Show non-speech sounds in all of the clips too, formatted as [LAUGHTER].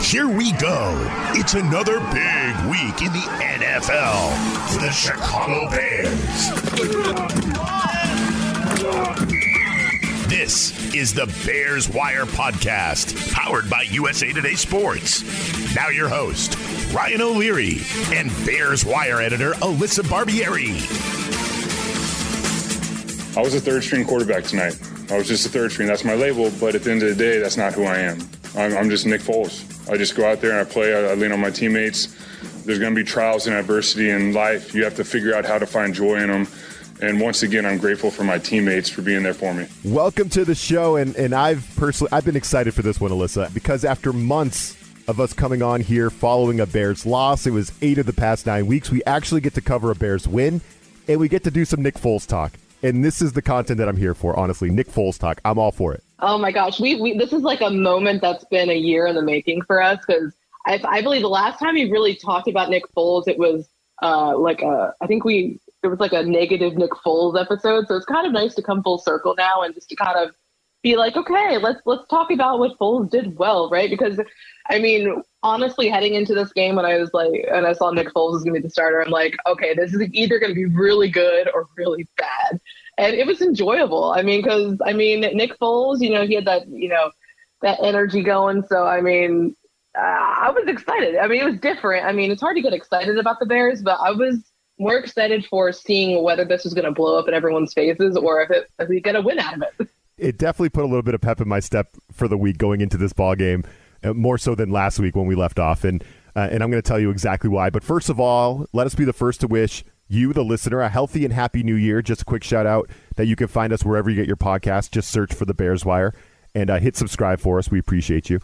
Here we go. It's another big week in the NFL for the Chicago Bears. This is the Bears Wire Podcast, powered by USA Today Sports. Now, your host, Ryan O'Leary, and Bears Wire editor, Alyssa Barbieri. I was a third string quarterback tonight. I was just a third string. That's my label, but at the end of the day, that's not who I am. I'm, I'm just Nick Foles. I just go out there and I play. I, I lean on my teammates. There's going to be trials and adversity in life. You have to figure out how to find joy in them. And once again, I'm grateful for my teammates for being there for me. Welcome to the show, and and I've personally I've been excited for this one, Alyssa, because after months of us coming on here following a Bears loss, it was eight of the past nine weeks. We actually get to cover a Bears win, and we get to do some Nick Foles talk. And this is the content that I'm here for, honestly. Nick Foles talk. I'm all for it. Oh my gosh, we, we this is like a moment that's been a year in the making for us because I, I believe the last time we really talked about Nick Foles, it was uh, like a I think we it was like a negative Nick Foles episode. So it's kind of nice to come full circle now and just to kind of be like, okay, let's let's talk about what Foles did well, right? Because I mean, honestly, heading into this game when I was like, and I saw Nick Foles was gonna be the starter, I'm like, okay, this is either gonna be really good or really bad and it was enjoyable. I mean, because I mean, Nick Foles, you know, he had that, you know, that energy going. So I mean, uh, I was excited. I mean, it was different. I mean, it's hard to get excited about the Bears, but I was more excited for seeing whether this was going to blow up in everyone's faces or if it if we get a win out of it. [LAUGHS] It definitely put a little bit of pep in my step for the week going into this ball game, uh, more so than last week when we left off. And uh, and I'm going to tell you exactly why. But first of all, let us be the first to wish you, the listener, a healthy and happy new year. Just a quick shout out that you can find us wherever you get your podcast. Just search for the Bears Wire and uh, hit subscribe for us. We appreciate you.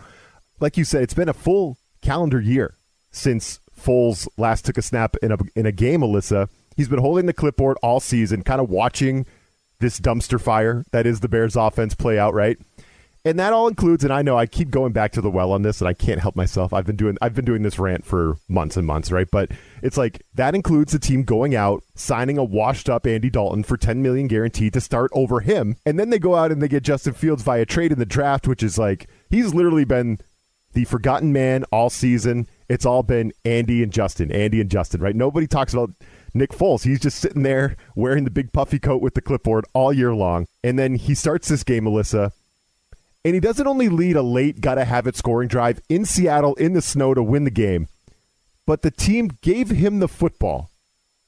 Like you said, it's been a full calendar year since Foles last took a snap in a in a game. Alyssa, he's been holding the clipboard all season, kind of watching this dumpster fire that is the Bears offense play out. Right, and that all includes, and I know I keep going back to the well on this, and I can't help myself. I've been doing I've been doing this rant for months and months, right? But it's like that includes the team going out, signing a washed up Andy Dalton for ten million guaranteed to start over him, and then they go out and they get Justin Fields via trade in the draft, which is like he's literally been the forgotten man all season. It's all been Andy and Justin, Andy and Justin, right? Nobody talks about Nick Foles. He's just sitting there wearing the big puffy coat with the clipboard all year long. And then he starts this game, Alyssa, and he doesn't only lead a late, gotta have it scoring drive in Seattle in the snow to win the game, but the team gave him the football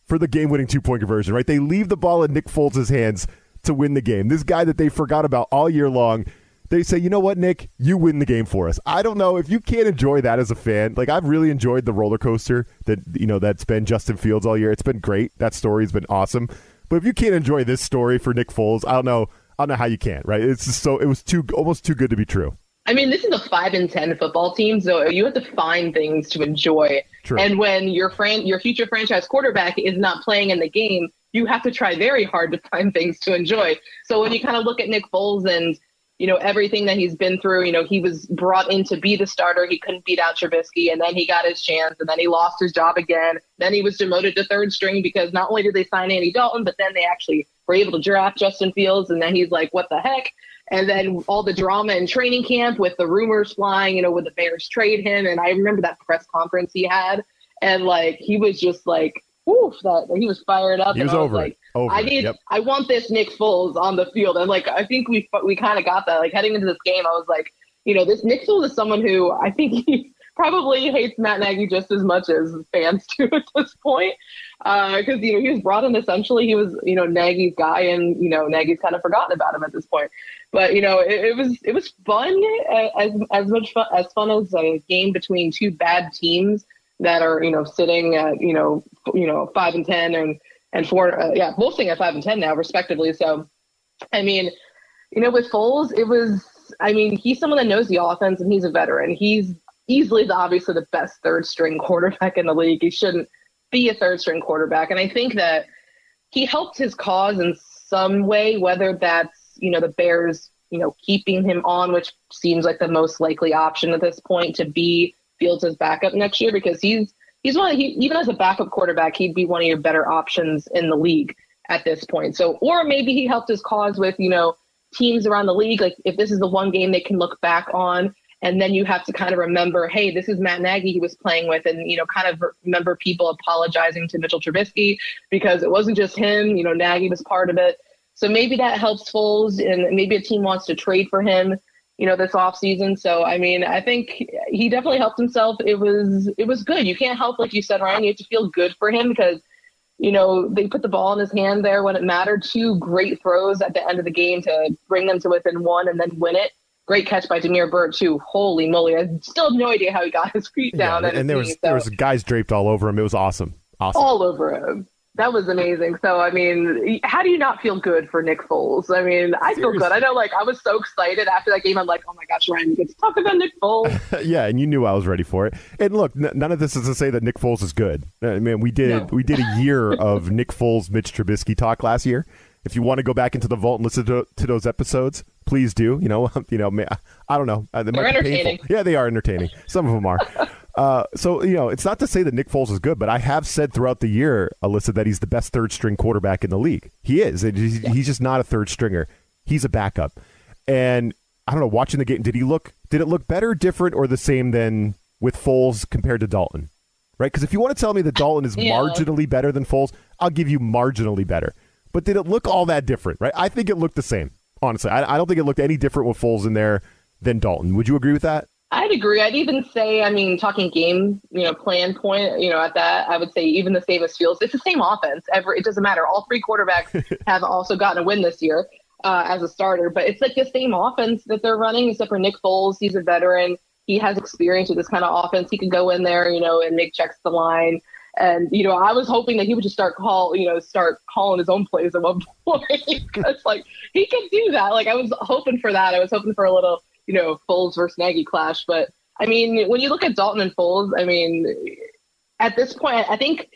for the game winning two point conversion, right? They leave the ball in Nick Foles' hands to win the game. This guy that they forgot about all year long, they say, you know what, Nick, you win the game for us. I don't know if you can't enjoy that as a fan. Like I've really enjoyed the roller coaster that you know that's been Justin Fields all year. It's been great. That story's been awesome. But if you can't enjoy this story for Nick Foles, I don't know. I don't know how you can't, right? It's just so it was too almost too good to be true. I mean, this is a five and ten football team, so you have to find things to enjoy. True. And when your fran- your future franchise quarterback is not playing in the game, you have to try very hard to find things to enjoy. So when you kind of look at Nick Foles and you know everything that he's been through, you know he was brought in to be the starter. He couldn't beat out Trubisky, and then he got his chance, and then he lost his job again. Then he was demoted to third string because not only did they sign Andy Dalton, but then they actually were able to draft Justin Fields, and then he's like, "What the heck?" And then all the drama in training camp with the rumors flying, you know, would the Bears trade him? And I remember that press conference he had, and like he was just like, "Oof!" That he was fired up. He was and I over like, it. Over I need, Yep. I want this Nick Foles on the field, and like I think we we kind of got that. Like heading into this game, I was like, you know, this Nick Foles is someone who I think he [LAUGHS] probably hates Matt Nagy just as much as fans [LAUGHS] do at this point, because you know he was brought in essentially he was you know Nagy's guy, and you know Nagy's kind of forgotten about him at this point. But you know it, it was it was fun uh, as as much fun as fun as a game between two bad teams that are you know sitting at you know you know five and ten and and four uh, yeah both sitting at five and ten now respectively. So I mean you know with Foles it was I mean he's someone that knows the offense and he's a veteran. He's easily the obviously the best third string [LAUGHS] quarterback in the league. He shouldn't be a third string quarterback, and I think that he helped his cause in some way, whether that's you know the Bears you know keeping him on, which seems like the most likely option at this point to be Fields' backup next year because he's he's one of, he, even as a backup quarterback he'd be one of your better options in the league at this point. So or maybe he helped his cause with you know teams around the league like if this is the one game they can look back on And then you have to kind of remember, hey, this is Matt Nagy he was playing with, and you know, kind of remember people apologizing to Mitchell Trubisky because it wasn't just him. You know, Nagy was part of it. So maybe that helps Foles, and maybe a team wants to trade for him, you know, this offseason. So I mean, I think he definitely helped himself. It was it was good. You can't help, like you said, Ryan. You have to feel good for him because you know, they put the ball in his hand there when it mattered. Two great throws at the end of the game to bring them to within one and then win it. Great catch by Damiere Byrd too. Holy moly! I still have no idea how he got his feet down. Yeah, and there was so. there was guys draped all over him. It was awesome. Awesome. All over him. That was amazing. So, I mean, how do you not feel good for Nick Foles? I mean, I feel good. I know, like, I was so excited after that game. I'm like, oh my gosh, Ryan, get to talk about Nick Foles. [LAUGHS] yeah, and you knew I was ready for it. And look, n- none of this is to say that Nick Foles is good. Uh, I mean, we did no. we did a year [LAUGHS] of Nick Foles, Mitch Trubisky talk last year. If you want to go back into the vault and listen to, to those episodes, please do. You know, [LAUGHS] you know, I don't know. They They're entertaining. Yeah, they are entertaining. Some of them are. [LAUGHS] Uh, so you know, it's not to say that Nick Foles is good, but I have said throughout the year, Alyssa, that he's the best third string quarterback in the league. He is. He's, he's just not a third stringer. He's a backup. And I don't know. Watching the game, did he look? Did it look better, different, or the same than with Foles compared to Dalton? Right? Because if you want to tell me that Dalton is yeah. marginally better than Foles, I'll give you marginally better. But did it look all that different? Right? I think it looked the same. Honestly, I, I don't think it looked any different with Foles in there than Dalton. Would you agree with that? I'd agree. I'd even say, I mean, talking game, you know, plan point, you know, at that, I would say even the same as Fields. It's the same offense. Every it doesn't matter. All three quarterbacks [LAUGHS] have also gotten a win this year uh, as a starter, but it's like the same offense that they're running, except for Nick Foles. He's a veteran. He has experience with this kind of offense. He could go in there, you know, and make checks to the line. And you know, I was hoping that he would just start call, you know, start calling his own plays at one [LAUGHS] point because like he can do that. Like I was hoping for that. I was hoping for a little you know, Foles versus Nagy clash. But I mean, when you look at Dalton and Foles, I mean, at this point, I think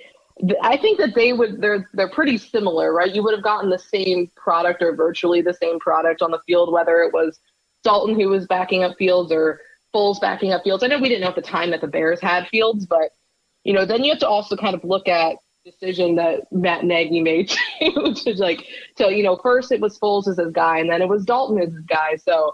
I think that they would they're they're pretty similar, right? You would have gotten the same product or virtually the same product on the field, whether it was Dalton who was backing up Fields or Foles backing up Fields. I know we didn't know at the time that the Bears had Fields, but you know, then you have to also kind of look at decision that Matt Nagy made [LAUGHS] to like so you know first it was Foles as his guy and then it was Dalton as his guy. So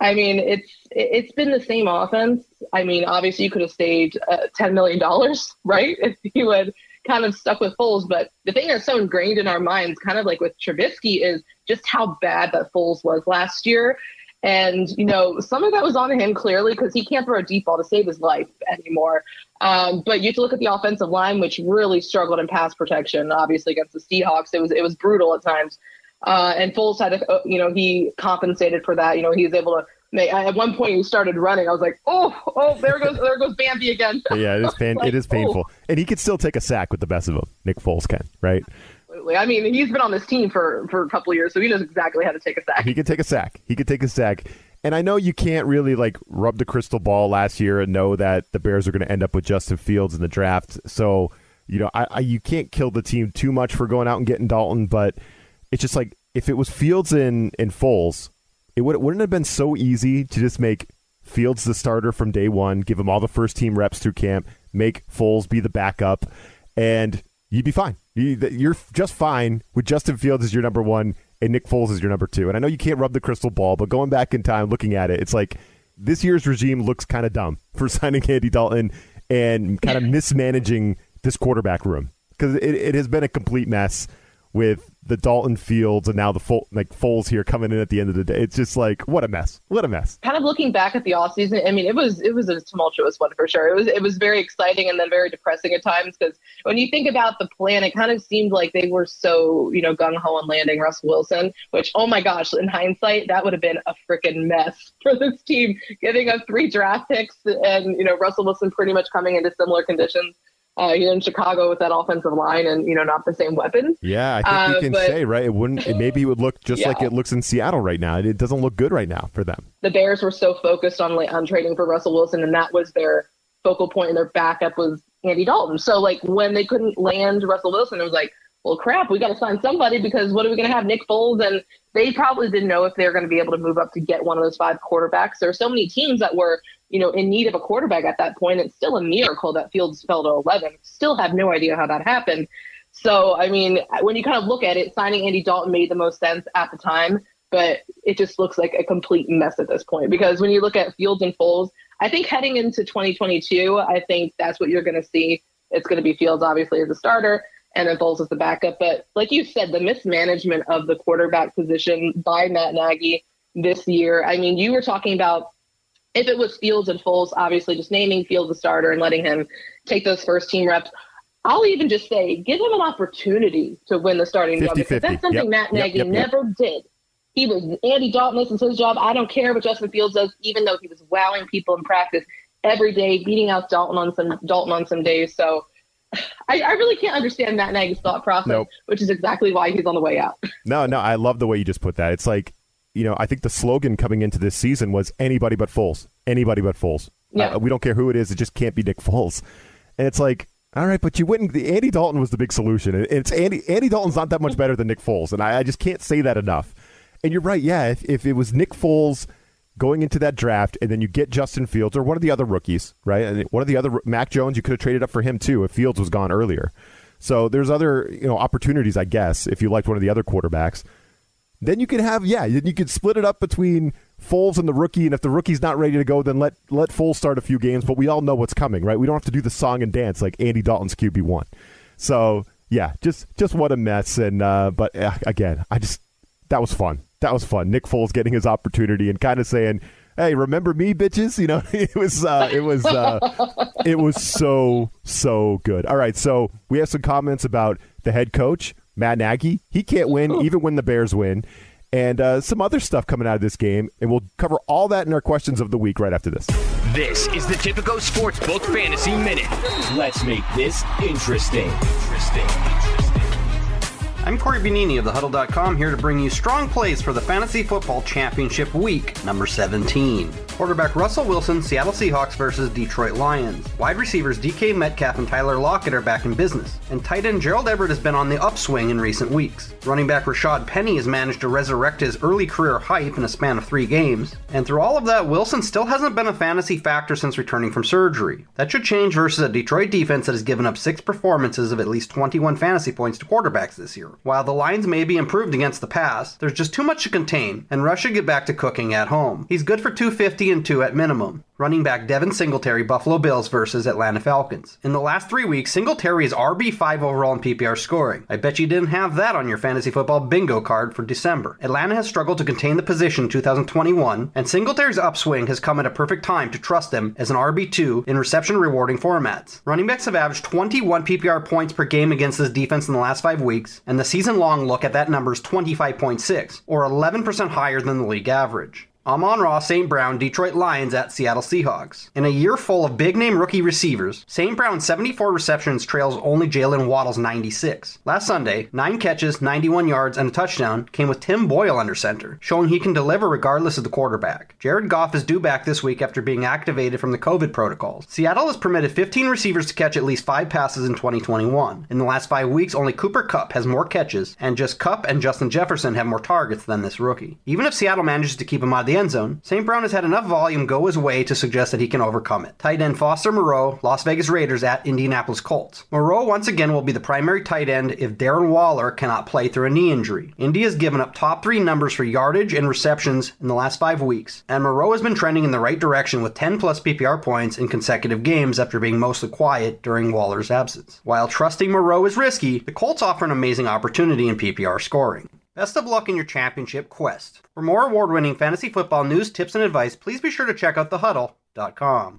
I mean, it's it's been the same offense. I mean, obviously you could have saved uh, ten million dollars, [LAUGHS] right, if you had kind of stuck with Foles. But the thing that's so ingrained in our minds, kind of like with Trubisky, is just how bad that Foles was last year. And you know, some of that was on him clearly because he can't throw a deep ball to save his life anymore. Um, but you have to look at the offensive line, which really struggled in pass protection. Obviously against the Seahawks, it was it was brutal at times. Uh, and Foles had, to, uh, you know, he compensated for that. You know, he was able to make. At one point, he started running. I was like, oh, oh, there goes, there goes Bambi again. [LAUGHS] yeah, it is pain. [LAUGHS] like, it is painful, oh. and he could still take a sack with the best of them. Nick Foles can, right? Absolutely. I mean, he's been on this team for for a couple years, so he knows exactly how to take a sack. He can take a sack. He could take a sack. And I know you can't really like rub the crystal ball last year and know that the Bears are going to end up with Justin Fields in the draft. So, you know, I, I you can't kill the team too much for going out and getting Dalton, but it's just like if it was Fields and, and Foles, it would, wouldn't have been so easy to just make Fields the starter from day one, give him all the first team reps through camp, make Foles be the backup, and you'd be fine. You're just fine with Justin Fields as your number one and Nick Foles is your number two. And I know you can't rub the crystal ball, but going back in time, looking at it, it's like this year's regime looks kind of dumb for [LAUGHS] signing Andy Dalton and kind of mismanaging this quarterback room. Because it, it has been a complete mess with the Dalton Fields and now the full like Foles here coming in at the end of the day. It's just like what a mess. What a mess. Kind of looking back at the off season, I mean, it was it was a tumultuous one for sure. It was it was very exciting and then very depressing at times because when you think about the plan, it kind of seemed like they were so you know gung ho on landing Russell Wilson. Which oh my gosh, in hindsight, that would have been a freaking mess [LAUGHS] for this team, giving up three draft picks and you know Russell Wilson pretty much coming into similar conditions uh, here in Chicago with that offensive line and you know not the same weapons. Yeah, I think uh, we can but, say right. It wouldn't. It maybe it would look just yeah. like it looks in Seattle right now. It doesn't look good right now for them. The Bears were so focused on on trading for Russell Wilson, and that was their focal point, and their backup was Andy Dalton. So like when they couldn't land Russell Wilson, it was like, well, crap, we got to sign somebody because what are we going to have Nick Foles? And they probably didn't know if they were going to be able to move up to get one of those five quarterbacks. There are so many teams that were you know, in need of a quarterback at that point. It's still a miracle that Fields fell to 11. Still have no idea how that happened. So, I mean, when you kind of look at it, signing Andy Dalton made the most sense at the time. but it just looks like a complete mess at this point. Because when you look at Fields and Foles, I think heading into 2022, I think that's what you're going to see. It's going to be Fields, obviously, as a starter, and then Foles as the backup. But like you said, the mismanagement of the quarterback position by Matt Nagy this year. I mean, you were talking about if it was Fields and Foles, obviously just naming Fields the starter and letting him take those first team reps. I'll even just say, give him an opportunity to win the starting 50, job because that's something yep. Matt Nagy yep, yep, never did. He was Andy Dalton. This is his job. I don't care what Justin Fields does, even though he was wowing people in practice every day, beating out Dalton on some Dalton on some days. So I, I really can't understand Matt Nagy's thought process, nope. which is exactly why he's on the way out. No, no, I love the way you just put that. It's like you know, I think the slogan coming into this season was anybody but Foles. Anybody but Foles. Yeah. Uh, we don't care who it is. It just can't be Nick Foles. And it's like, all right, but you wouldn't. Andy Dalton was the big solution. and It's Andy. Andy Dalton's not that much better than Nick Foles, and I, I just can't say that enough. And you're right. Yeah, if, if it was Nick Foles going into that draft, and then you get Justin Fields or one of the other rookies, right? And one of the other Mac Jones, you could have traded up for him too if Fields was gone earlier. So there's other you know opportunities, I guess, if you liked one of the other quarterbacks. Then you could have, yeah, you could split it up between Foles and the rookie, and if the rookie's not ready to go, then let let Foles start a few games. But we all know what's coming, right? We don't have to do the song and dance like Andy Dalton's QB one. So yeah, just just what a mess. And uh, but uh, again, I just that was fun. That was fun. Nick Foles getting his opportunity and kind of saying, "Hey, remember me, bitches?" You know, [LAUGHS] it was uh, it was uh, it was so so good. All right, so we have some comments about the head coach. Matt Nagy. He can't win even when the Bears win. And uh, some other stuff coming out of this game. And we'll cover all that in our questions of the week right after this. This is the Tipico Sportsbook Fantasy Minute. Let's make this interesting. Interesting. I'm Corey Bonini of thehuddle.com here to bring you strong plays for the Fantasy Football Championship Week, number 17. Quarterback Russell Wilson, Seattle Seahawks versus Detroit Lions. Wide receivers DK Metcalf and Tyler Lockett are back in business, and tight end Gerald Everett has been on the upswing in recent weeks. Running back Rashad Penny has managed to resurrect his early career hype in a span of three games, and through all of that, Wilson still hasn't been a fantasy factor since returning from surgery. That should change versus a Detroit defense that has given up six performances of at least 21 fantasy points to quarterbacks this year. While the Lions may be improved against the pass, there's just too much to contain, and Rush should get back to cooking at home. He's good for 250 and 2 at minimum running back Devin Singletary, Buffalo Bills versus Atlanta Falcons. In the last three weeks, Singletary is RB5 overall in PPR scoring. I bet you didn't have that on your fantasy football bingo card for December. Atlanta has struggled to contain the position in 2021, and Singletary's upswing has come at a perfect time to trust them as an RB2 in reception rewarding formats. Running backs have averaged 21 PPR points per game against this defense in the last five weeks, and the season long look at that number is 25.6, or 11% higher than the league average. Amon-Ra, St. Brown, Detroit Lions at Seattle Seahawks. In a year full of big name rookie receivers, St. Brown's 74 receptions trails only Jaylen Waddle's 96. Last Sunday, 9 catches, 91 yards, and a touchdown came with Tim Boyle under center, showing he can deliver regardless of the quarterback. Jared Goff is due back this week after being activated from the COVID protocols. Seattle has permitted 15 receivers to catch at least 5 passes in 2021. In the last 5 weeks, only Cooper Kupp has more catches, and just Kupp and Justin Jefferson have more targets than this rookie. Even if Seattle manages to keep him out of the end zone, St. Brown has had enough volume go his way to suggest that he can overcome it. Tight end Foster Moreau, Las Vegas Raiders at Indianapolis Colts. Moreau once again will be the primary tight end if Darren Waller cannot play through a knee injury. Indy has given up top three numbers for yardage and receptions in the last five weeks, and Moreau has been trending in the right direction with 10 plus PPR points in consecutive games after being mostly quiet during Waller's absence. While trusting Moreau is risky, the Colts offer an amazing opportunity in PPR scoring. Best of luck in your championship quest. For more award winning fantasy football news, tips, and advice, please be sure to check out thehuddle.com.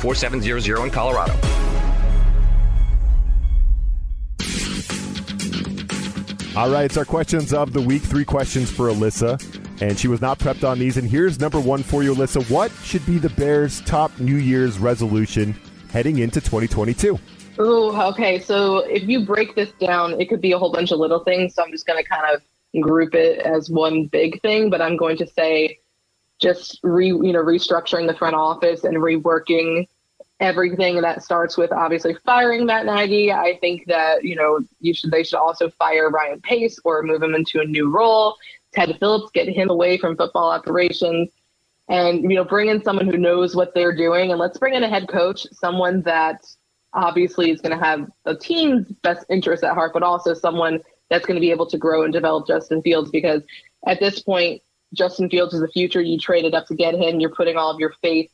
4700 in Colorado. All right, it's our questions of the week. Three questions for Alyssa, and she was not prepped on these. And here's number one for you, Alyssa. What should be the Bears' top New Year's resolution heading into 2022? Oh, okay. So if you break this down, it could be a whole bunch of little things. So I'm just going to kind of group it as one big thing, but I'm going to say just re you know restructuring the front office and reworking everything that starts with obviously firing Matt Nagy. I think that you know you should they should also fire Ryan Pace or move him into a new role. Ted Phillips, get him away from football operations, and you know bring in someone who knows what they're doing, and let's bring in a head coach, someone that obviously is going to have the team's best interest at heart, but also someone that's going to be able to grow and develop Justin Fields because at this point, Justin Fields is the future. You traded up to get him. You're putting all of your faith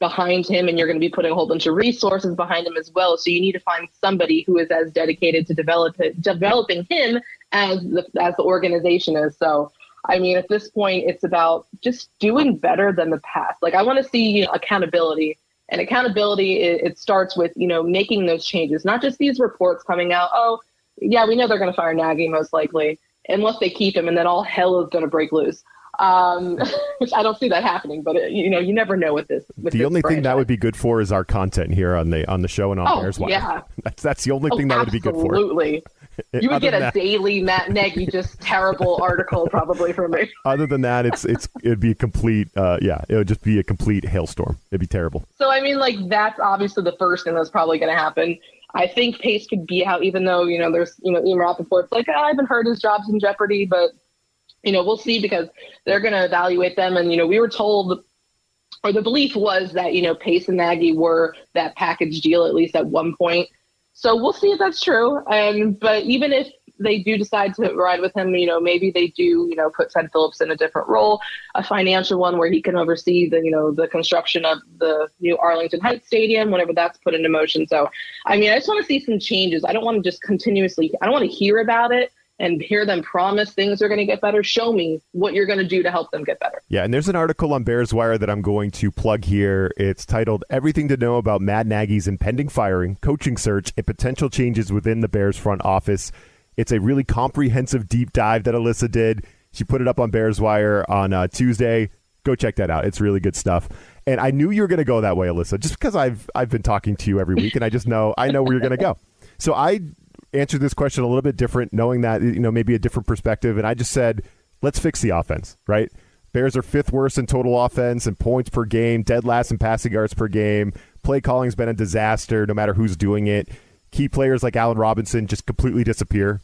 behind him and you're going to be putting a whole bunch of resources behind him as well. So you need to find somebody who is as dedicated to develop it, developing him as the, as the organization is. So, I mean, at this point, it's about just doing better than the past. Like I want to see you know, accountability and accountability. It, it starts with, you know, making those changes, not just these reports coming out. Oh, yeah, we know they're going to fire Nagy most likely unless they keep him and then all hell is going to break loose um, [LAUGHS] which I don't see that happening. But it, you know, you never know with this. With the this only thing that would be good for is our content here on the on the show and on Oh, Bears Wire. yeah. [LAUGHS] That's that's the only Oh, thing that would be good for. Absolutely. [LAUGHS] You would get a that- daily Matt Nagy just terrible article probably from me. Other than that, it's it's it'd be a complete uh, yeah, it would just be a complete hailstorm. It'd be terrible. So I mean, like that's obviously the first thing that's probably going to happen. I think Pace could be out, even though you know there's you know Ian Rapoport's like "Ah, I haven't heard his job's in jeopardy, but you know we'll see because they're going to evaluate them. And you know we were told, or the belief was that you know Pace and Nagy were that package deal at least at one point. So we'll see if that's true. And but even if they do decide to ride with him, you know, maybe they do, you know, put Ted Phillips in a different role, a financial one where he can oversee the, you know, the construction of the new Arlington Heights Stadium whenever that's put into motion. So, I mean, I just want to see some changes. I don't want to just continuously, I don't want to hear about it and hear them promise things are going to get better. Show me what you're going to do to help them get better. Yeah, and there's an article on Bears Wire that I'm going to plug here. It's titled Everything to Know About Matt Nagy's Impending Firing, Coaching Search, and Potential Changes Within the Bears Front Office. It's a really comprehensive deep dive that Alyssa did. She put it up on Bears Wire on uh, Tuesday. Go check that out. It's really good stuff. And I knew you were going to go that way, Alyssa, just because I've I've been talking to you every week, and I just know I know where you're going to go. So I answered this question a little bit different, knowing that you know maybe a different perspective, and I just said, let's fix the offense, right? Bears are fifth worst in total offense and points per game, dead last in passing yards per game. Play calling's been a disaster, no matter who's doing it. Key players like Allen Robinson just completely disappear.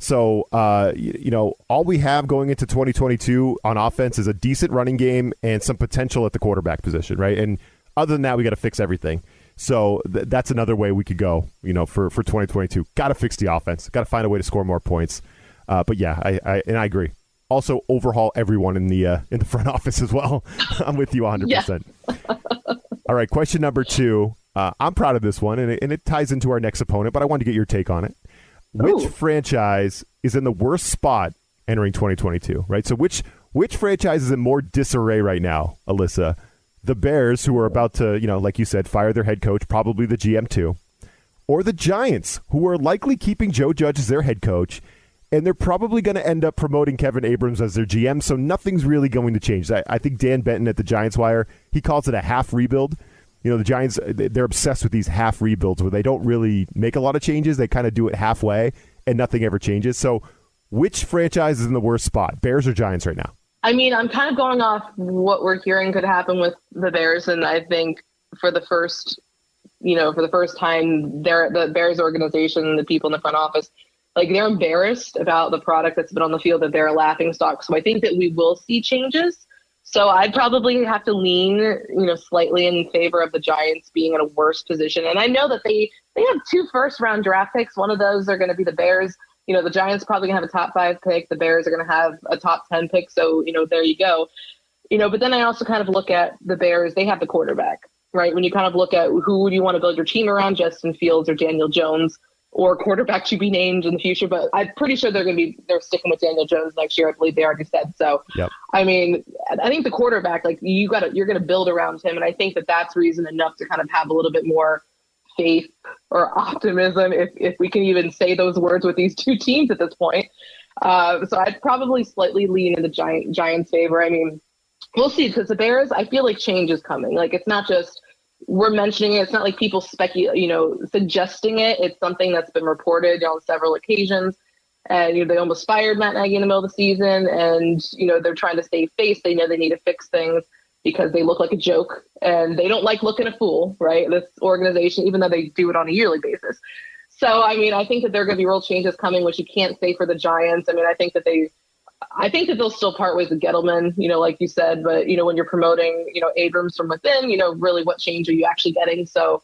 So, uh, you, you know, all we have going into 2022 on offense is a decent running game and some potential at the quarterback position, right? And other than that, we got to fix everything. So th- that's another way we could go, you know, for, for 2022. Got to fix the offense. Got to find a way to score more points. Uh, but yeah, I, I and I agree. Also, overhaul everyone in the uh, in the front [LAUGHS] office as well. [LAUGHS] I'm with you 100. Yeah. percent All right, question number two. Uh, I'm proud of this one, and it, and it ties into our next opponent. But I wanted to get your take on it. Which Ooh. franchise is in the worst spot entering 2022? Right. So which which franchise is in more disarray right now, Alyssa? The Bears, who are about to, you know, like you said, fire their head coach, probably the GM too, or the Giants, who are likely keeping Joe Judge as their head coach, and they're probably going to end up promoting Kevin Abrams as their GM. So nothing's really going to change. I, I think Dan Benton at the Giants Wire he calls it a half rebuild. You know, the Giants they're obsessed with these half rebuilds where they don't really make a lot of changes. They kind of do it halfway, and nothing ever changes. So, which franchise is in the worst spot, Bears or Giants right now? I mean, I'm kind of going off what we're hearing could happen with the Bears, and I think for the first, you know, for the first time, they're the Bears organization, the people in the front office, like they're embarrassed about the product that's been on the field that they're a laughing stock. So I think that we will see changes. So I'd probably have to lean, you know, slightly in favor of the Giants being in a worse position. And I know that they they have two first round draft picks. One of those are going to be the Bears. You know, the Giants probably gonna have a top five pick. The Bears are gonna have a top ten pick. So you know, there you go. You know, but then I also kind of look at the Bears. They have the quarterback, right? When you kind of look at who would you want to build your team around, Justin Fields or Daniel Jones, or quarterback to be named in the future. But I'm pretty sure they're going to be they're sticking with Daniel Jones next year. I believe they already said so. Yep. I mean, I think the quarterback, like you got to you're going to build around him, and I think that that's reason enough to kind of have a little bit more faith or optimism, if if we can even say those words with these two teams at this point. Uh, so I'd probably slightly lean in the Giant Giants' favor. I mean, we'll see because the Bears, I feel like change is coming. Like it's not just we're mentioning it. It's not like people speculate, you know, suggesting it. It's something that's been reported on several occasions. And you know, they almost fired Matt Nagy in the middle of the season, and you know they're trying to save face. They know they need to fix things because they look like a joke, and they don't like looking a fool, right? This organization, even though they do it on a yearly basis. So, I mean, I think that there are going to be real changes coming, which you can't say for the Giants. I mean, I think that they, I think that they'll still part ways with Gettleman, you know, like you said. But you know, when you're promoting, you know, Abrams from within, you know, really what change are you actually getting? So,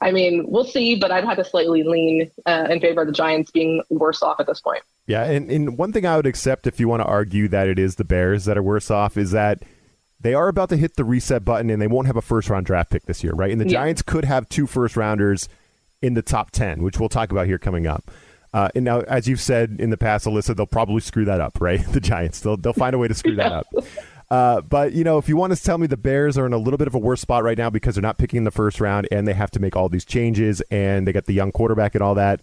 I mean, we'll see, but I'd have to slightly lean uh, in favor of the Giants being worse off at this point. Yeah, and, and one thing I would accept if you want to argue that it is the Bears that are worse off is that they are about to hit the reset button and they won't have a first round draft pick this year, right? And the yeah. Giants could have two first rounders in the top 10, which we'll talk about here coming up. Uh, and now, as you've said in the past, Alyssa, they'll probably screw that up, right? [LAUGHS] The Giants, they'll, they'll find a way to screw that [LAUGHS] up. Uh, but, you know, if you want to tell me the Bears are in a little bit of a worse spot right now because they're not picking in the first round and they have to make all these changes and they got the young quarterback and all that,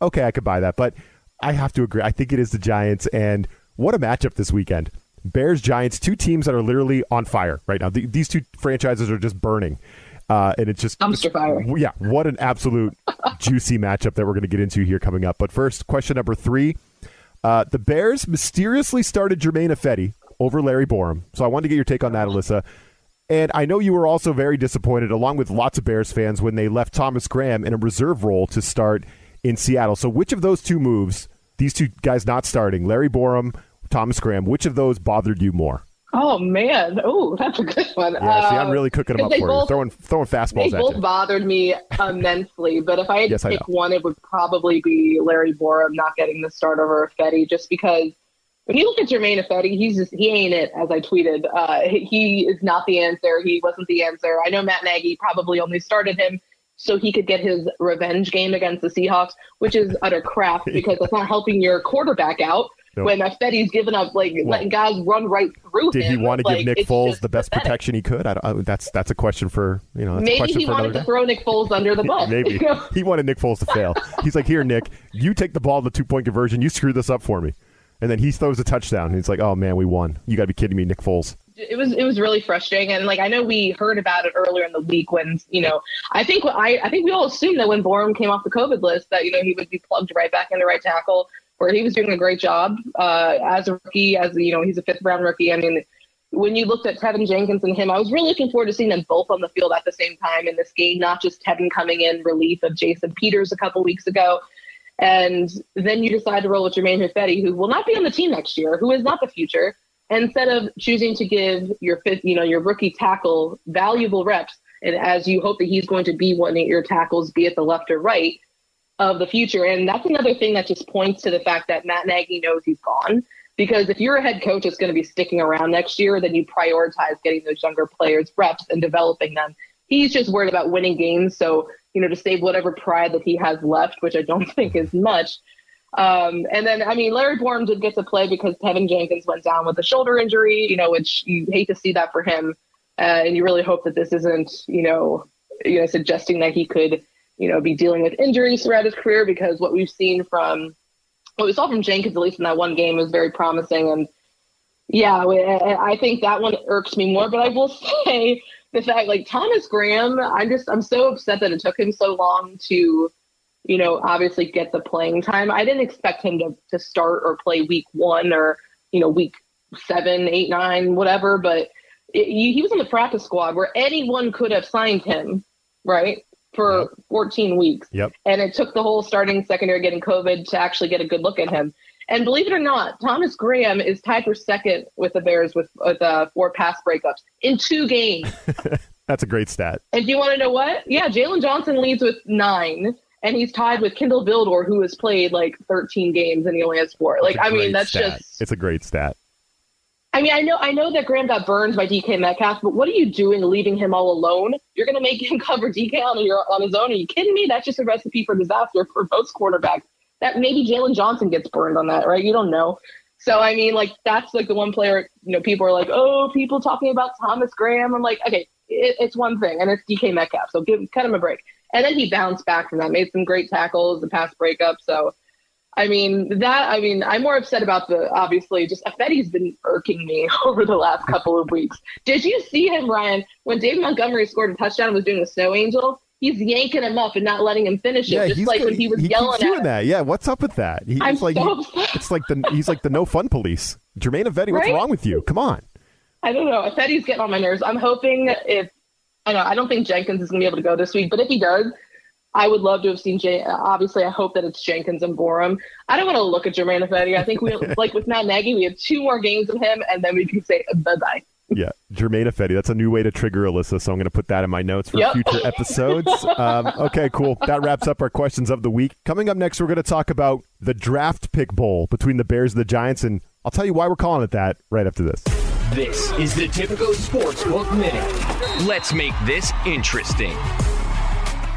okay, I could buy that. But I have to agree. I think it is the Giants. And what a matchup this weekend. Bears, Giants, two teams that are literally on fire right now. The, these two franchises are just burning. Uh, and it's just dumpster fire. Yeah, what an absolute [LAUGHS] juicy matchup that we're going to get into here coming up. But first, question number three: uh, the Bears mysteriously started Germain Ifedi over Larry Borom. So I wanted to get your take on that, Alyssa. And I know you were also very disappointed, along with lots of Bears fans, when they left Thomas Graham in a reserve role to start in Seattle. So which of those two moves, these two guys not starting, Larry Borom, Thomas Graham, which of those bothered you more? Oh man! Oh, that's a good one. Yeah, see, I'm really cooking them up for both, you, throwing throwing fastballs. They both you. bothered me immensely, but if I had yes, to pick one, it would probably be Larry Borom not getting the start over Ifedi, just because when you look at Germain Ifedi, he's just he ain't it. As I tweeted, uh, he is not the answer. He wasn't the answer. I know Matt Nagy probably only started him so he could get his revenge game against the Seahawks, which is utter crap [LAUGHS] because that's not helping your quarterback out. Nope. When Ifedi's given up, like well, letting guys run right through did him. Did he want to like, give Nick Foles the best pathetic. protection he could? I I, that's that's a question for you know. Maybe he wanted to throw Nick Foles under the [LAUGHS] bus. Maybe [LAUGHS] you know? he wanted Nick Foles to fail. He's like, here, Nick, you take the ball, the two point conversion, you screw this up for me, and then he throws a touchdown. He's like, oh man, we won. You got to be kidding me, Nick Foles it was it was really frustrating and like I know we heard about it earlier in the week when you know I think I I think we all assumed that when Borom came off the COVID list that you know he would be plugged right back into right tackle where he was doing a great job uh, as a rookie, as you know, he's a fifth round rookie. I mean, when you looked at Teven Jenkins and him, I was really looking forward to seeing them both on the field at the same time in this game, not just Teven coming in relief of Jason Peters a couple weeks ago. And then you decide to roll with Germain Ifedi, who will not be on the team next year, who is not the future. Instead of choosing to give your fifth, you know, your rookie tackle valuable reps, and as you hope that he's going to be one of your tackles, be it the left or right, of the future. And that's another thing that just points to the fact that Matt Nagy knows he's gone. Because if you're a head coach that's going to be sticking around next year, then you prioritize getting those younger players reps and developing them. He's just worried about winning games. So, you know, to save whatever pride that he has left, which I don't [LAUGHS] think is much. Um, and then, I mean, Larry Borom did get to play because Teven Jenkins went down with a shoulder injury, you know, which you hate to see that for him. Uh, and you really hope that this isn't, you know, you know, suggesting that he could you know, be dealing with injuries throughout his career because what we've seen from what we saw from Jenkins, at least in that one game, was very promising. And yeah, I think that one irks me more. But I will [LAUGHS] say the fact, like Thomas Graham, I'm just I'm so upset that it took him so long to, you know, obviously get the playing time. I didn't expect him to to start or play week one or you know week seven, eight, nine, whatever. But it, he was on the practice squad where anyone could have signed him, right? For yep. 14 weeks. Yep. And it took the whole starting secondary getting COVID to actually get a good look at him. And believe it or not, Thomas Graham is tied for second with the Bears with, with uh, four pass breakups in two games. [LAUGHS] That's a great stat. And do you want to know what? Yeah, Jaylon Johnson leads with nine, and he's tied with Kindle Vildor, who has played like 13 games and he only has four. Like, I mean, that's stat. just. It's a great stat. I mean, I know I know that Graham got burned by DK Metcalf, but what are you doing leaving him all alone? You're going to make him [LAUGHS] cover DK on, your, on his own? Are you kidding me? That's just a recipe for disaster for most quarterbacks. That maybe Jaylon Johnson gets burned on that, right? You don't know. So I mean, like that's like the one player. You know, people are like, oh, people talking about Thomas Graham. I'm like, okay, it, it's one thing, and it's DK Metcalf. So give cut him a break. And then he bounced back from that, made some great tackles, the pass breakup. So I mean that. I mean, I'm more upset about the obviously just Ifedi's been irking me [LAUGHS] over the last couple of weeks. Did you see him, Ryan, when Dave Montgomery scored a touchdown and was doing the snow angel? he's yanking him up and not letting him finish it. Yeah, just he's like when he was he yelling doing at him. that. Yeah, what's up with that? He's I'm like so he- it's like the he's like the no fun police. Jermaine Avetti, what's Right? wrong with you? Come on. I don't know. Fetty's getting on my nerves. I'm hoping if I know I don't think Jenkins is going to be able to go this week, but if he does, I would love to have seen. Jen- obviously, I hope that it's Jenkins and Borom. I don't want to look at Jermaine Fetty. I think we [LAUGHS] like with Matt Nagy, we have two more games of him, and then we can say bye bye. Yeah, Jermaine Affetti. That's a new way to trigger Alyssa, so I'm going to put that in my notes for Yep. future episodes. [LAUGHS] um, okay, cool. That wraps up our questions of the week. Coming up next, we're going to talk about the draft pick bowl between the Bears and the Giants, and I'll tell you why we're calling it that right after this. This is the Tipico Sportsbook Minute. Let's make this interesting.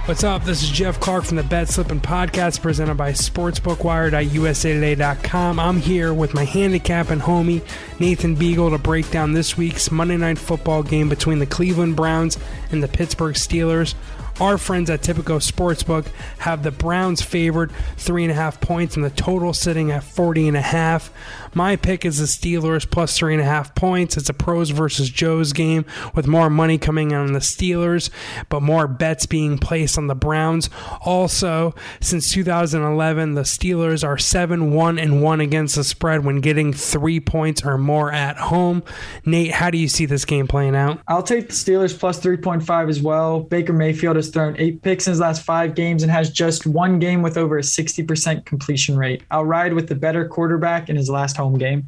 What's up? This is Jeff Clark from the Bet Slippin' Podcast presented by SportsbookWire.usatoday.com. I'm here with my handicap and homie, Nathan Beagle, to break down this week's Monday Night Football game between the Cleveland Browns and the Pittsburgh Steelers. Our friends at Tipico Sportsbook have the Browns favored three and a half points and the total sitting at 40 and a half. My pick is the Steelers plus three and a half points. It's a pros versus Joe's game with more money coming on the Steelers, but more bets being placed on the Browns. Also, since 2011, the Steelers are 7 1 and 1 against the spread when getting three points or more at home. Nate, how do you see this game playing out? I'll take the Steelers plus 3.5 as well. Baker Mayfield has thrown eight picks in his last five games and has just one game with over a 60% completion rate. I'll ride with the better quarterback in his last home game.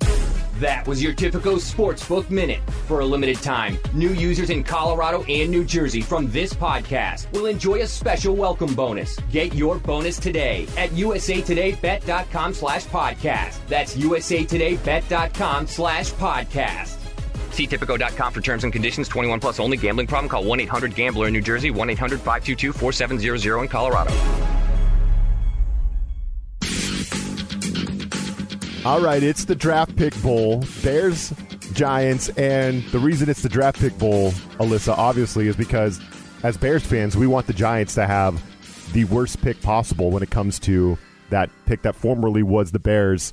That was your Tipico Sportsbook Minute. For a limited time, new users in Colorado and New Jersey from this podcast will enjoy a special welcome bonus. Get your bonus today at usatodaybet.com slash podcast. That's usatodaybet.com slash podcast. See Tipico.com for terms and conditions. 21 plus only. Gambling problem? Call 1-800-GAMBLER in New Jersey. 1-800-522-4700 in Colorado. All right, it's the draft pick bowl. Bears, Giants, and the reason it's the draft pick bowl, Alyssa, obviously, is because as Bears fans, we want the Giants to have the worst pick possible when it comes to that pick that formerly was the Bears'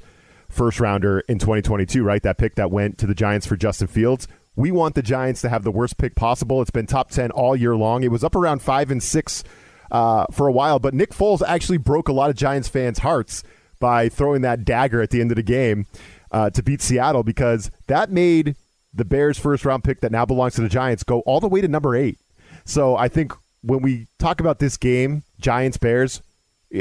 first rounder in 2022, right? That pick that went to the Giants for Justin Fields. We want the Giants to have the worst pick possible. It's been top 10 all year long. It was up around five and six uh, for a while, but Nick Foles actually broke a lot of Giants fans' hearts by throwing that dagger at the end of the game uh, to beat Seattle because that made the Bears' first round pick that now belongs to the Giants go all the way to number eight. So I think when we talk about this game, Giants Bears,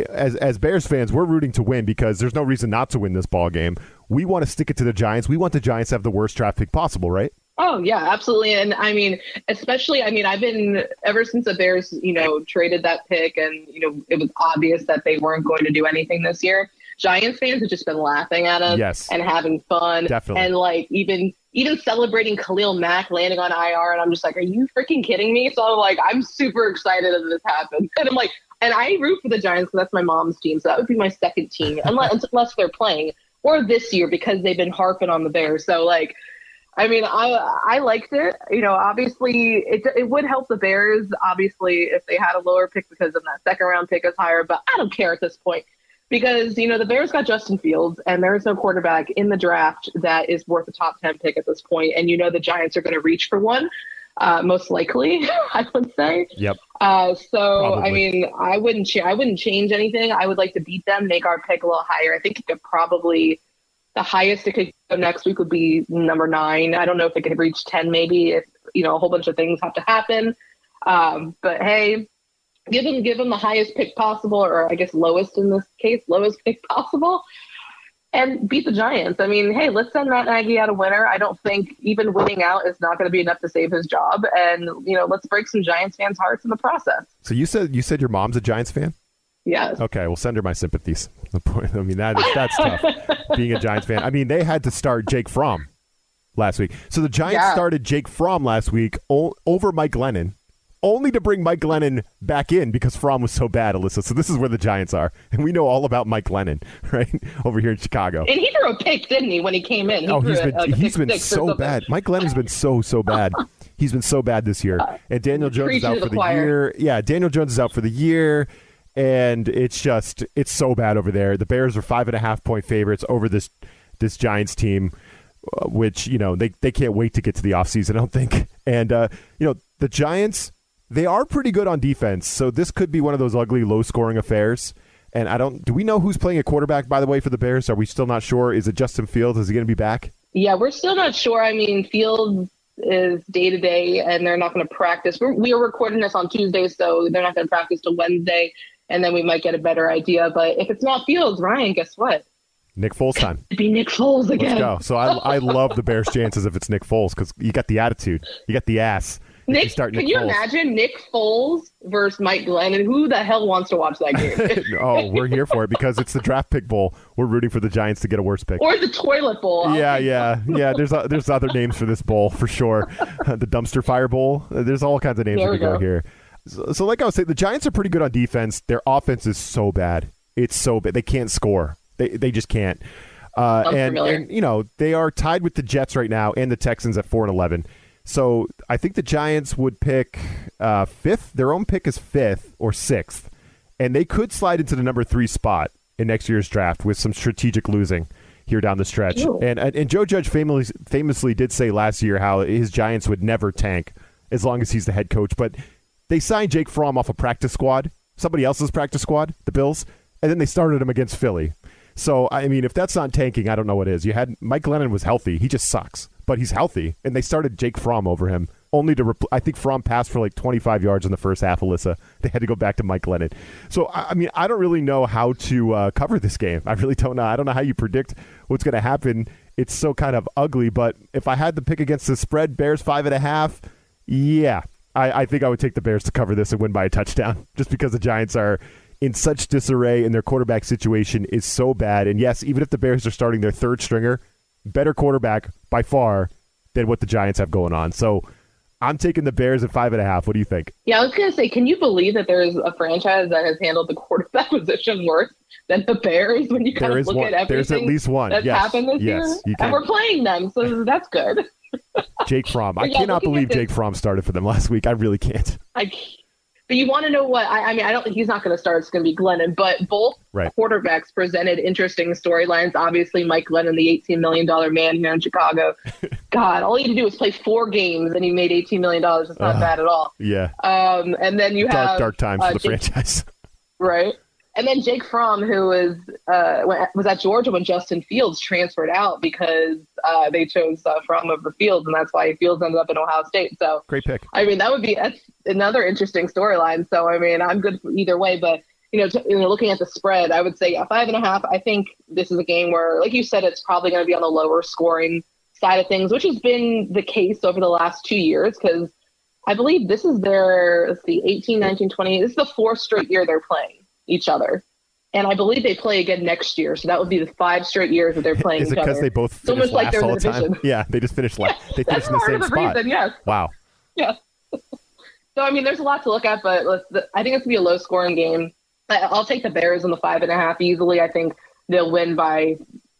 as as Bears fans, we're rooting to win because there's no reason not to win this ball game. We want to stick it to the Giants. We want the Giants to have the worst draft pick possible, right? Oh yeah, absolutely. And I mean, especially, I mean, I've been ever since the Bears, you know, traded that pick, and you know, it was obvious that they weren't going to do anything this year. Giants fans have just been laughing at us Yes. and having fun, Definitely. and like even even celebrating Khalil Mack landing on IR. And I'm just like, are you freaking kidding me? So I'm like, I'm super excited that this happened, [LAUGHS] and I'm like, and I root for the Giants because that's my mom's team, so that would be my second team, [LAUGHS] unless unless they're playing or this year because they've been harping on the Bears. So like. I mean, I I liked it. You know, obviously, it it would help the Bears. Obviously, if they had a lower pick because of that second round pick is higher, but I don't care at this point because you know the Bears got Justin Fields, and there is no quarterback in the draft that is worth a top ten pick at this point. And you know the Giants are going to reach for one, uh, most likely. [LAUGHS] I would say. Yep. Uh, so Probably. I mean, I wouldn't cha- I wouldn't change anything. I would like to beat them, make our pick a little higher. I think it could probably the highest it could go next week would be number nine. I don't know if it could reach ten, maybe if you know a whole bunch of things have to happen. Um, but hey, give them give them the highest pick possible, or I guess lowest in this case, lowest pick possible, and beat the Giants. I mean, hey, let's send Matt Nagy out a winner. I don't think even winning out is not going to be enough to save his job, and you know, let's break some Giants fans' hearts in the process. So you said you said your mom's a Giants fan. Yes. Okay, well, send her my sympathies. [LAUGHS] The point. I mean, that is that's tough. [LAUGHS] Being a Giants fan. I mean, they had to start Jake Fromm last week. So the Giants Yeah. started Jake Fromm last week o- over Mike Glennon, only to bring Mike Glennon back in because Fromm was so bad, Alyssa. So this is where the Giants are, and we know all about Mike Glennon, [LAUGHS] right, over here in Chicago. And he threw a pick, didn't he, when he came in? He Oh, he's a- been like a he's pick been so bad. Mike Glennon's been so so [LAUGHS] bad. He's been so bad this year. And Daniel Jones is out for the choir. year. Yeah, Daniel Jones is out for the year, and it's just it's so bad over there. The Bears are five and a half point favorites over this this Giants team, uh, which you know they they can't wait to get to the offseason, I don't think. And uh, you know the Giants they are pretty good on defense. So this could be one of those ugly, low scoring affairs. And I don't. Do we know who's playing a quarterback? By the way, for the Bears, are we still not sure? Is it Justin Fields? Is he going to be back? Yeah, we're still not sure. I mean, Fields is day to day, and they're not going to practice. We're, we are recording this on Tuesday, so they're not going to practice till Wednesday, and then we might get a better idea. But if it's not Fields, Ryan, guess what? Nick Foles time. It'd [LAUGHS] be Nick Foles again. Let's go. So I, I love the Bears' chances if it's Nick Foles because you got the attitude, you got the ass. Nick, can Nick you Foles. imagine Nick Foles versus Mike Glennon? Who the hell wants to watch that game? [LAUGHS] oh, we're here for it because it's the draft pick bowl. We're rooting for the Giants to get a worse pick. or the toilet bowl? I'll yeah, yeah, yeah. There's uh, there's other names for this bowl for sure. [LAUGHS] the dumpster fire bowl. There's all kinds of names There we we go go. here. So, so, like I was saying, the Giants are pretty good on defense. Their offense is so bad. It's so bad. They can't score. They they just can't. Uh, and, and you know they are tied with the Jets right now and the Texans at four and eleven. So I think the Giants would pick uh, fifth. Their own pick is fifth or sixth, and they could slide into the number three spot in next year's draft with some strategic losing here down the stretch. Ew. And, and and Joe Judge famously famously did say last year how his Giants would never tank as long as he's the head coach. But they signed Jake Fromm off a practice squad, somebody else's practice squad, the Bills, and then they started him against Philly. So I mean, if that's not tanking, I don't know what is. You had Mike Glennon was healthy; he just sucks, but he's healthy, and they started Jake Fromm over him. Only to, I think Fromm passed for like 25 yards in the first half. Alyssa, [LAUGHS] they had to go back to Mike Glennon. So I I mean, I don't really know how to uh, cover this game. I really don't know. I don't know how you predict what's going to happen. It's so kind of ugly. But if I had to pick against the spread, Bears five and a half, yeah, I, I think I would take the Bears to cover this and win by a touchdown, [LAUGHS] just because the Giants are in such disarray and their quarterback situation is so bad. And yes, even if the Bears are starting their third stringer, better quarterback by far than what the Giants have going on. So I'm taking the Bears at five and a half. What do you think? Yeah, I was gonna say, can you believe that there's a franchise that has handled the quarterback [LAUGHS] position worse than the Bears when you kind There of look one. at everything There's at least one. that's yes. happened this yes, year? And we're playing them, so [LAUGHS] that's good. Jake Fromm. I [LAUGHS] yeah, cannot believe Jake Fromm started for them last week. I really can't. I c- but you want to know what? I, I mean, I don't think he's not going to start. It's going to be Glennon. But both Right. quarterbacks presented interesting storylines. Obviously, Mike Glennon, the $18 million man here in Chicago. [LAUGHS] God, all he had to do was play four games, and he made $18 million. It's not Ugh. bad at all. Yeah. Um, and then you Dark, have dark times uh, for the franchise. [LAUGHS] right? And then Jake Fromm, who was uh, was at Georgia when Justin Fields transferred out because uh, they chose uh, Fromm over Fields, and that's why Fields ended up in Ohio State. So Great pick. I mean, that would be that's another interesting storyline. So I mean, I'm good either way, but you know, t- you know, looking at the spread, I would say yeah, five and a half. I think this is a game where, like you said, it's probably going to be on the lower scoring side of things, which has been the case over the last two years because I believe this is their let's see, 18, 19, 20. This is the fourth straight year they're playing each other. And I believe they play again next year, so that would be the five straight years that they're [LAUGHS] playing Is it because they both It's finish almost like last they're all the time? Yeah, they just finished last. [LAUGHS] They That's finished in the part same of the spot. reason, yes. Wow. Yeah. so I mean, there's a lot to look at, but let's, I think it's gonna be a low scoring game. I'll take the Bears in the five and a half easily. I think they'll win by,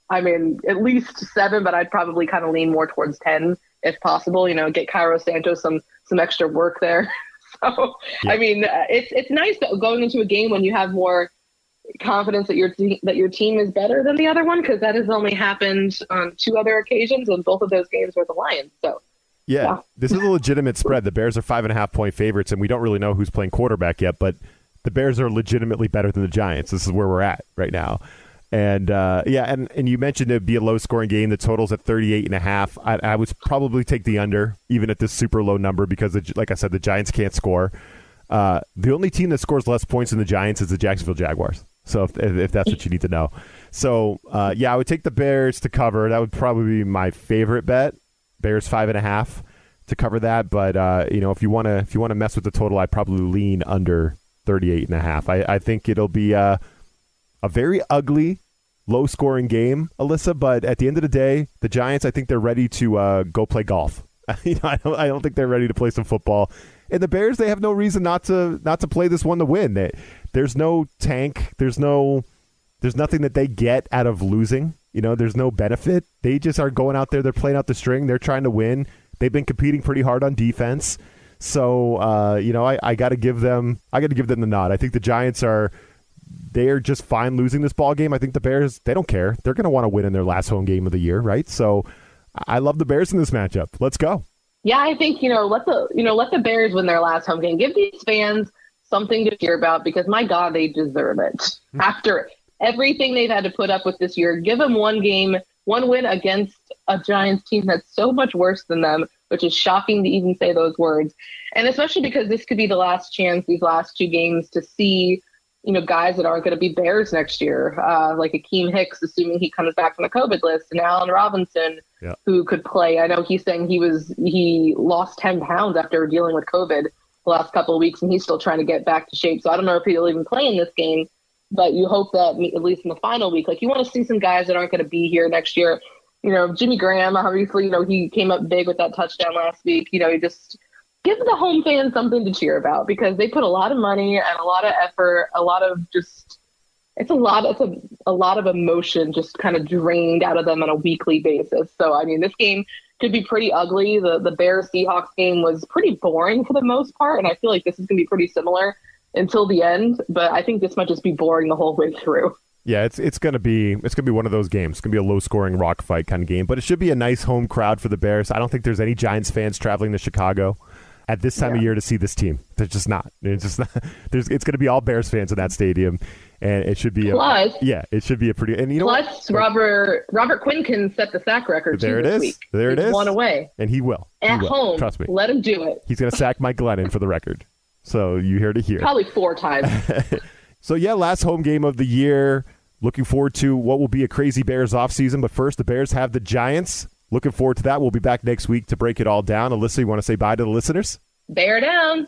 I mean, at least seven, but I'd probably kind of lean more towards ten if possible. You know, get Cairo Santos some some extra work there. [LAUGHS] [LAUGHS] so Yeah. I mean, uh, it's it's nice going into a game when you have more confidence that your te- that your team is better than the other one because that has only happened on two other occasions, and both of those games were the Lions. So. Yeah, Yeah. this is a legitimate spread. The Bears are five and a half point favorites, and we don't really know who's playing quarterback yet, but the Bears are legitimately better than the Giants. This is where we're at right now. And uh, yeah, and, and you mentioned it'd be a low scoring game. The total's at 38 and a half. I, I would probably take the under, even at this super low number, because, the, like I said, the Giants can't score. Uh, the only team that scores less points than the Giants is the Jacksonville Jaguars. So if, if, that's what you need to know. So uh, yeah, I would take the Bears to cover. That would probably be my favorite bet. Bears five and a half to cover that. But uh, you know, if you want to if you want to mess with the total, I probably lean under 38 and a half. I, I think it'll be uh, a very ugly, low scoring game, Alyssa. But at the end of the day, the Giants, I think they're ready to uh, go play golf. [LAUGHS] you know, I don't, I don't think they're ready to play some football. And the Bears, they have no reason not to not to play this one to win. They, there's no tank. There's no there's nothing that they get out of losing. You know, there's no benefit. They just are going out there. They're playing out the string. They're trying to win. They've been competing pretty hard on defense. So, uh, you know, I, I got to give them. I got to give them the nod. I think the Giants are. They are just fine losing this ball game. I think the Bears. They don't care. They're going to want to win in their last home game of the year, right? So, I love the Bears in this matchup. Let's go. Yeah, I think you know let the you know let the Bears win their last home game. Give these fans something to cheer about because my God, they deserve it. Mm-hmm. After everything they've had to put up with this year, give them one game, one win against a Giants team that's so much worse than them, which is shocking to even say those words. And especially because this could be the last chance these last two games to see you know, guys that aren't going to be Bears next year, uh, like Akiem Hicks, assuming he comes back from the COVID list, and Allen Robinson, yeah. who could play. I know he's saying he was he lost ten pounds after dealing with COVID the last couple of weeks, and he's still trying to get back to shape. So I don't know if he'll even play in this game, but you hope that at least in the final week, like you want to see some guys that aren't going to be here next year. You know, Jimmy Graham, obviously, you know he came up big with that touchdown last week. You know, he just give the home fans something to cheer about because they put a lot of money and a lot of effort, a lot of just it's a lot it's a, a lot of emotion just kind of drained out of them on a weekly basis. So I mean this game could be pretty ugly. The the Bears Seahawks game was pretty boring for the most part, and I feel like this is gonna be pretty similar until the end. But I think this might just be boring the whole way through. Yeah, it's it's gonna be it's gonna be one of those games. It's gonna be a low scoring rock fight kind of game, but it should be a nice home crowd for the Bears. I don't think there's any Giants fans traveling to Chicago at this time yeah. of year to see this team. There's just not. It's just not. [LAUGHS] There's. It's going to be all Bears fans in that stadium, and it should be. Plus, a, yeah, it should be a pretty. And you know, plus what? Robert Robert Quinn can set the sack record. There it is. Week. There He's it is. One away, and he will at he will. home. Trust me. Let him do it. He's going to sack Mike Glennon for the record. So you hear to hear. Probably four times. [LAUGHS] so yeah, last home game of the year. Looking forward to what will be a crazy Bears offseason. But first, the Bears have the Giants. Looking forward to that. We'll be back next week to break it all down. Alyssa, you want to say bye to the listeners? Bear down.